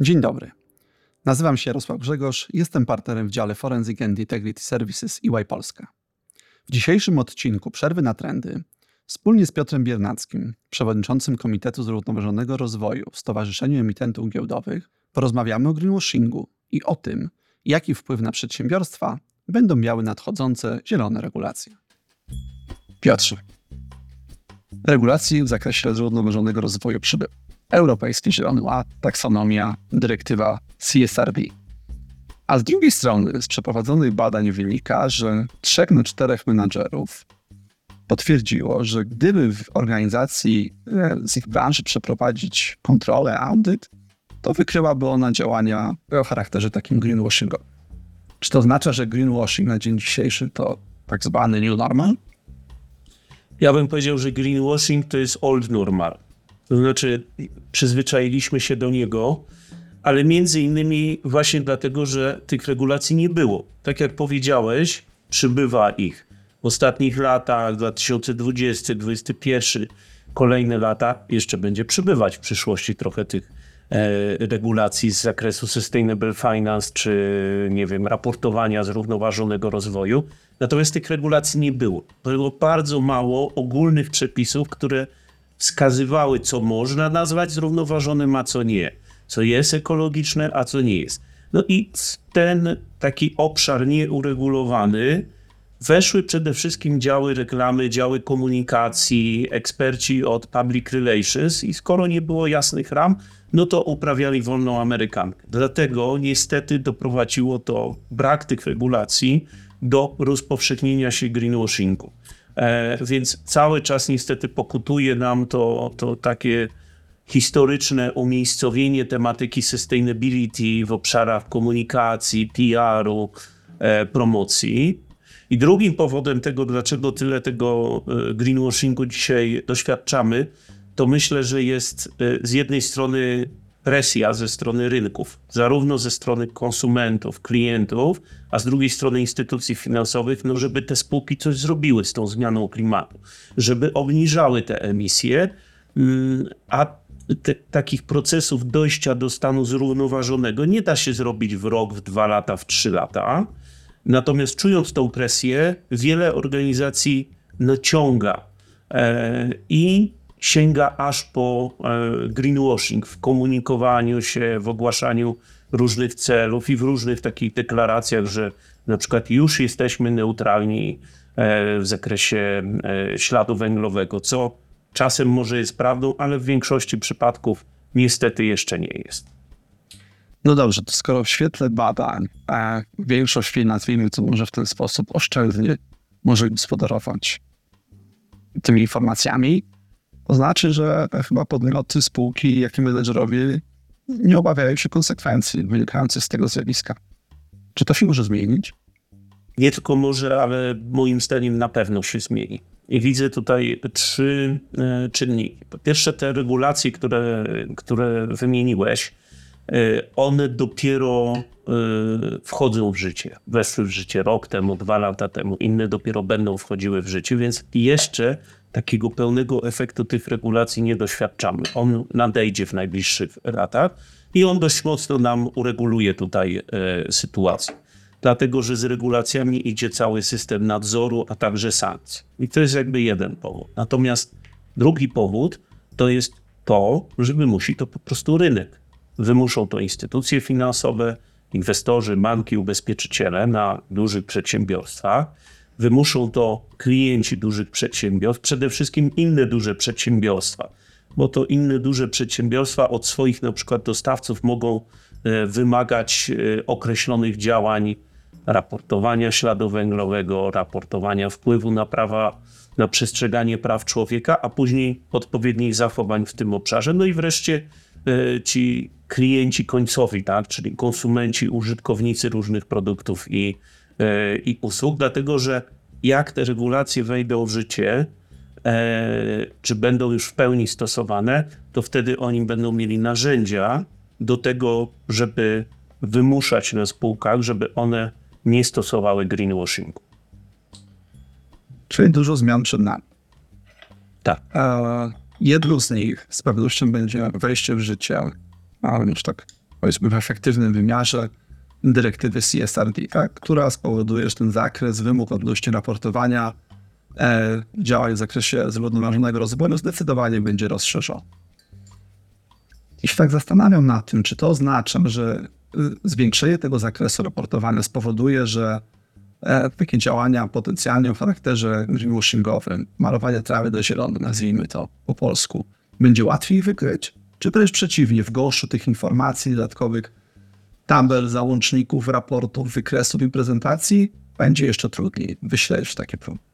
Dzień dobry. Nazywam się Jarosław Grzegorz, jestem partnerem w dziale Forensic and Integrity Services EY Polska. W dzisiejszym odcinku Przerwy na Trendy wspólnie z Piotrem Biernackim, przewodniczącym Komitetu Zrównoważonego Rozwoju w Stowarzyszeniu Emitentów Giełdowych, porozmawiamy o greenwashingu i o tym, jaki wpływ na przedsiębiorstwa będą miały nadchodzące zielone regulacje. Piotrze, regulacji w zakresie zrównoważonego rozwoju przybył. Europejski Zielony Ład, taksonomia, dyrektywa CSRD. A z drugiej strony z przeprowadzonych badań wynika, że trzech na czterech menadżerów potwierdziło, że gdyby w organizacji e, z ich branży przeprowadzić kontrolę, audyt, to wykryłaby ona działania o charakterze takim greenwashingowym. Czy to oznacza, że greenwashing na dzień dzisiejszy to tak zwany new normal? Ja bym powiedział, że greenwashing to jest old normal. To znaczy, przyzwyczailiśmy się do niego, ale między innymi właśnie dlatego, że tych regulacji nie było. Tak jak powiedziałeś, przybywa ich. W ostatnich latach, 2020, 2021, kolejne lata, jeszcze będzie przybywać w przyszłości trochę tych e, regulacji z zakresu sustainable finance, czy nie wiem, raportowania zrównoważonego rozwoju. Natomiast tych regulacji nie było. Było bardzo mało ogólnych przepisów, które wskazywały, co można nazwać zrównoważonym, a co nie. Co jest ekologiczne, a co nie jest. No i ten taki obszar nieuregulowany weszły przede wszystkim działy reklamy, działy komunikacji, eksperci od public relations i skoro nie było jasnych ram, no to uprawiali wolną amerykankę. Dlatego niestety doprowadziło to brak tych regulacji do rozpowszechnienia się greenwashingu. E, więc cały czas niestety pokutuje nam to, to takie historyczne umiejscowienie tematyki sustainability w obszarach komunikacji, PR-u, e, promocji. I drugim powodem tego, dlaczego tyle tego e, greenwashingu dzisiaj doświadczamy, to myślę, że jest z jednej strony presja ze strony rynków, zarówno ze strony konsumentów, klientów, a z drugiej strony instytucji finansowych, no żeby te spółki coś zrobiły z tą zmianą klimatu, żeby obniżały te emisje, mm, a te, takich procesów dojścia do stanu zrównoważonego nie da się zrobić w rok, w dwa lata, w trzy lata. Natomiast czując tą presję, wiele organizacji naciąga e, i sięga aż po e, greenwashing w komunikowaniu się, w ogłaszaniu różnych celów i w różnych takich deklaracjach, że na przykład już jesteśmy neutralni e, w zakresie e, śladu węglowego, co czasem może jest prawdą, ale w większości przypadków niestety jeszcze nie jest. No dobrze, to skoro w świetle badań e, większość firm, nazwijmy to może w ten sposób oszczędnie, może gospodarować tymi informacjami, to znaczy, że chyba podmioty, spółki, jak i menedżerowie nie obawiają się konsekwencji wynikających z tego zjawiska. Czy to się może zmienić? Nie tylko może, ale moim zdaniem na pewno się zmieni. I widzę tutaj trzy e, czynniki. Po pierwsze, te regulacje, które, które wymieniłeś, e, one dopiero e, wchodzą w życie. Weszły w życie rok temu, dwa lata temu, inne dopiero będą wchodziły w życie, więc jeszcze takiego pełnego efektu tych regulacji nie doświadczamy. On nadejdzie w najbliższych latach i on dość mocno nam ureguluje tutaj e, sytuację. Dlatego, że z regulacjami idzie cały system nadzoru, a także sankcji. I to jest jakby jeden powód. Natomiast drugi powód to jest to, że wymusi to po prostu rynek. Wymuszą to instytucje finansowe, inwestorzy, banki, ubezpieczyciele na dużych przedsiębiorstwach wymuszą to klienci dużych przedsiębiorstw, przede wszystkim inne duże przedsiębiorstwa, bo to inne duże przedsiębiorstwa od swoich na przykład dostawców mogą e, wymagać e, określonych działań raportowania śladu węglowego, raportowania wpływu na prawa, na przestrzeganie praw człowieka, a później odpowiednich zachowań w tym obszarze. No i wreszcie e, ci klienci końcowi, tak, czyli konsumenci, użytkownicy różnych produktów i i usług, dlatego że jak te regulacje wejdą w życie, e, czy będą już w pełni stosowane, to wtedy oni będą mieli narzędzia do tego, żeby wymuszać na spółkach, żeby one nie stosowały greenwashingu. Czyli dużo zmian przed nami. Tak. E, jedną z nich z pewnością będzie wejście w życie, ale już tak powiedzmy w efektywnym wymiarze dyrektywy CSRD, tak? która spowoduje, że ten zakres, wymóg odnośnie raportowania e, działań w zakresie zrównoważonego rozwoju zdecydowanie będzie rozszerzony. I się tak zastanawiam nad tym, czy to oznacza, że y, zwiększenie tego zakresu raportowania spowoduje, że e, takie działania potencjalnie o charakterze greenwashingowym, malowanie trawy do zielonej, nazwijmy to po polsku, będzie łatwiej wykryć, czy wręcz przeciwnie, w gąszczu tych informacji dodatkowych, tabel, załączników, raportów, wykresów i prezentacji będzie jeszcze trudniej wyśledzić takie problemy.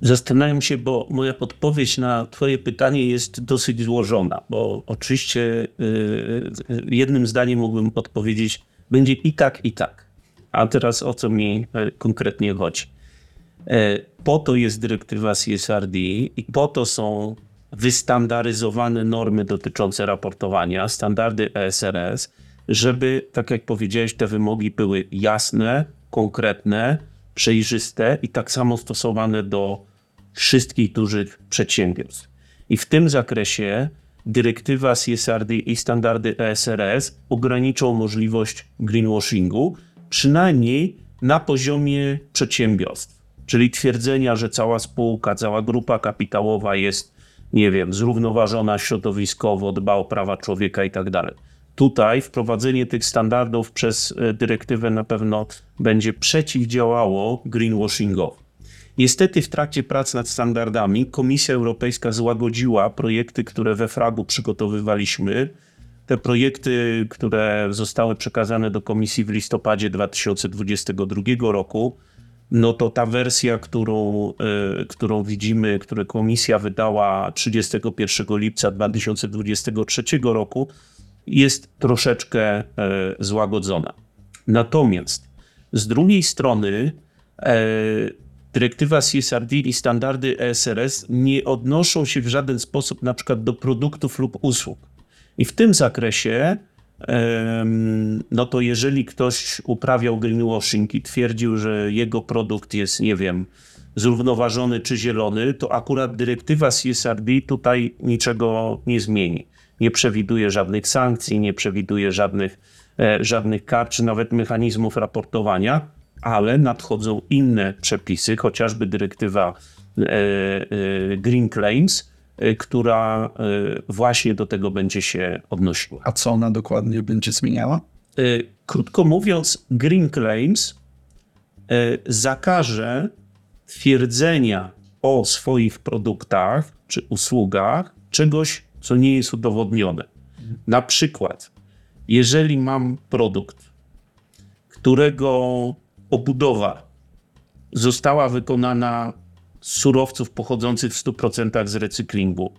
Zastanawiam się, bo moja odpowiedź na Twoje pytanie jest dosyć złożona, bo oczywiście yy, jednym zdaniem mógłbym odpowiedzieć, będzie i tak, i tak. A teraz o co mi e, konkretnie chodzi? E, po to jest dyrektywa CSRD i po to są wystandaryzowane normy dotyczące raportowania, standardy ESRS, żeby, tak jak powiedziałeś, te wymogi były jasne, konkretne, przejrzyste i tak samo stosowane do wszystkich dużych przedsiębiorstw. I w tym zakresie dyrektywa CSRD i standardy ESRS ograniczą możliwość greenwashingu, przynajmniej na poziomie przedsiębiorstw. Czyli twierdzenia, że cała spółka, cała grupa kapitałowa jest, nie wiem, zrównoważona środowiskowo, dba o prawa człowieka i tak dalej. Tutaj wprowadzenie tych standardów przez e, dyrektywę na pewno będzie przeciwdziałało greenwashingowi. Niestety w trakcie prac nad standardami Komisja Europejska złagodziła projekty, które we fragu przygotowywaliśmy. Te projekty, które zostały przekazane do Komisji w listopadzie 2022 roku, no to ta wersja, którą, y, którą widzimy, którą Komisja wydała 31 lipca 2023 roku, jest troszeczkę y, złagodzona. Natomiast z drugiej strony y, dyrektywa CSRD i standardy ESRS nie odnoszą się w żaden sposób na przykład do produktów lub usług. I w tym zakresie, no to jeżeli ktoś uprawiał greenwashing i twierdził, że jego produkt jest, nie wiem, zrównoważony czy zielony, to akurat dyrektywa CSRD tutaj niczego nie zmieni. Nie przewiduje żadnych sankcji, nie przewiduje żadnych, e, żadnych kar, czy nawet mechanizmów raportowania ale nadchodzą inne przepisy, chociażby dyrektywa e, e, Green Claims, która właśnie do tego będzie się odnosiła. A co ona dokładnie będzie zmieniała? Krótko mówiąc, Green Claims zakaże twierdzenia o swoich produktach czy usługach czegoś, co nie jest udowodnione. Na przykład, jeżeli mam produkt, którego obudowa została wykonana surowców pochodzących w 100% z recyklingu.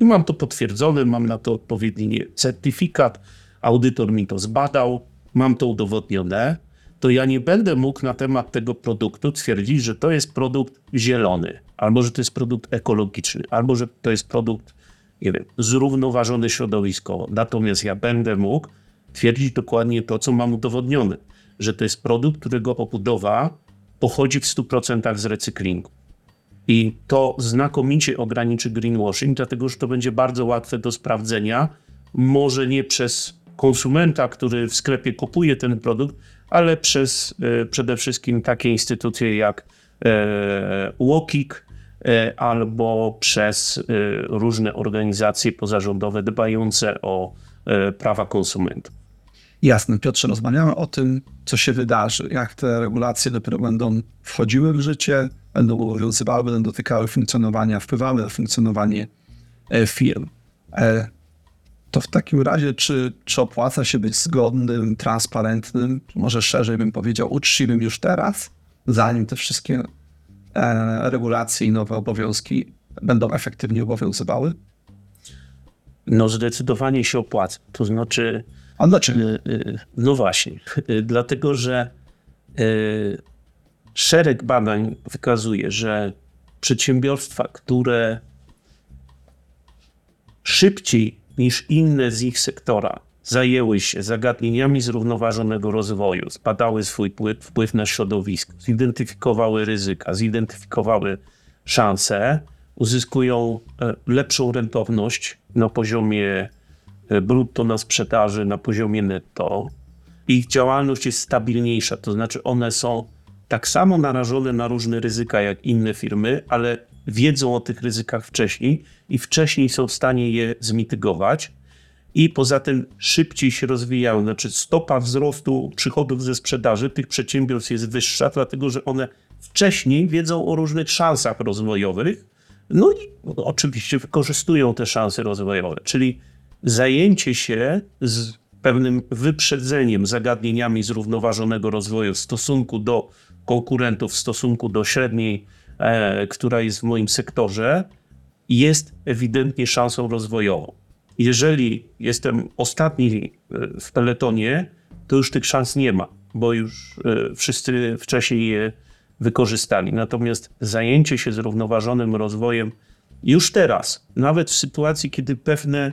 I mam to potwierdzone, mam na to odpowiedni certyfikat, audytor mi to zbadał, mam to udowodnione, to ja nie będę mógł na temat tego produktu twierdzić, że to jest produkt zielony, albo że to jest produkt ekologiczny, albo że to jest produkt, nie wiem, zrównoważony środowiskowo. Natomiast ja będę mógł twierdzić dokładnie to, co mam udowodnione że to jest produkt, którego obudowa pochodzi w 100% z recyklingu. I to znakomicie ograniczy greenwashing, dlatego że to będzie bardzo łatwe do sprawdzenia. Może nie przez konsumenta, który w sklepie kupuje ten produkt, ale przez e, przede wszystkim takie instytucje jak e, UOKiK e, albo przez e, różne organizacje pozarządowe dbające o e, prawa konsumentów. Jasne, Piotrze, rozmawiamy o tym, co się wydarzy, jak te regulacje dopiero będą wchodziły w życie, będą obowiązywały, będą dotykały funkcjonowania, wpływały na funkcjonowanie e, firm. E, to w takim razie, czy, czy opłaca się być zgodnym, transparentnym, może szerzej bym powiedział, uczciwym już teraz, zanim te wszystkie e, regulacje i nowe obowiązki będą efektywnie obowiązywały? No, zdecydowanie się opłaca. To znaczy, a dlaczego? Y, y, no właśnie, y, dlatego że szereg badań wykazuje, że przedsiębiorstwa, które szybciej niż inne z ich sektora zajęły się zagadnieniami zrównoważonego rozwoju, zbadały swój wpływ, na środowisko, zidentyfikowały ryzyka, zidentyfikowały szanse, uzyskują e, lepszą rentowność na poziomie brutto na sprzedaży, na poziomie netto. Ich działalność jest stabilniejsza, to znaczy one są tak samo narażone na różne ryzyka jak inne firmy, ale wiedzą o tych ryzykach wcześniej i wcześniej są w stanie je zmitygować. I poza tym szybciej się rozwijają, znaczy stopa wzrostu przychodów ze sprzedaży tych przedsiębiorstw jest wyższa, dlatego że one wcześniej wiedzą o różnych szansach rozwojowych, no i oczywiście wykorzystują te szanse rozwojowe. Czyli zajęcie się z pewnym wyprzedzeniem zagadnieniami zrównoważonego rozwoju w stosunku do konkurentów, w stosunku do średniej, e, która jest w moim sektorze, jest ewidentnie szansą rozwojową. Jeżeli jestem ostatni e, w peletonie, to już tych szans nie ma, bo już e, wszyscy wcześniej je wykorzystali. Natomiast zajęcie się zrównoważonym rozwojem już teraz, nawet w sytuacji, kiedy pewne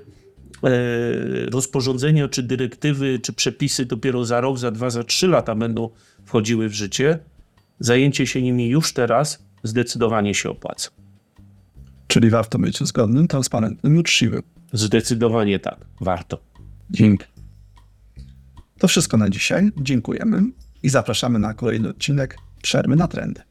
rozporządzenia, czy dyrektywy, czy przepisy dopiero za rok, za dwa, za trzy lata będą wchodziły w życie, zajęcie się nimi już teraz zdecydowanie się opłaca. Czyli warto być zgodnym, transparentnym i uczciwym. Zdecydowanie tak, warto. Dzięki. To wszystko na dzisiaj. Dziękujemy i zapraszamy na kolejny odcinek Przerwy na trendy.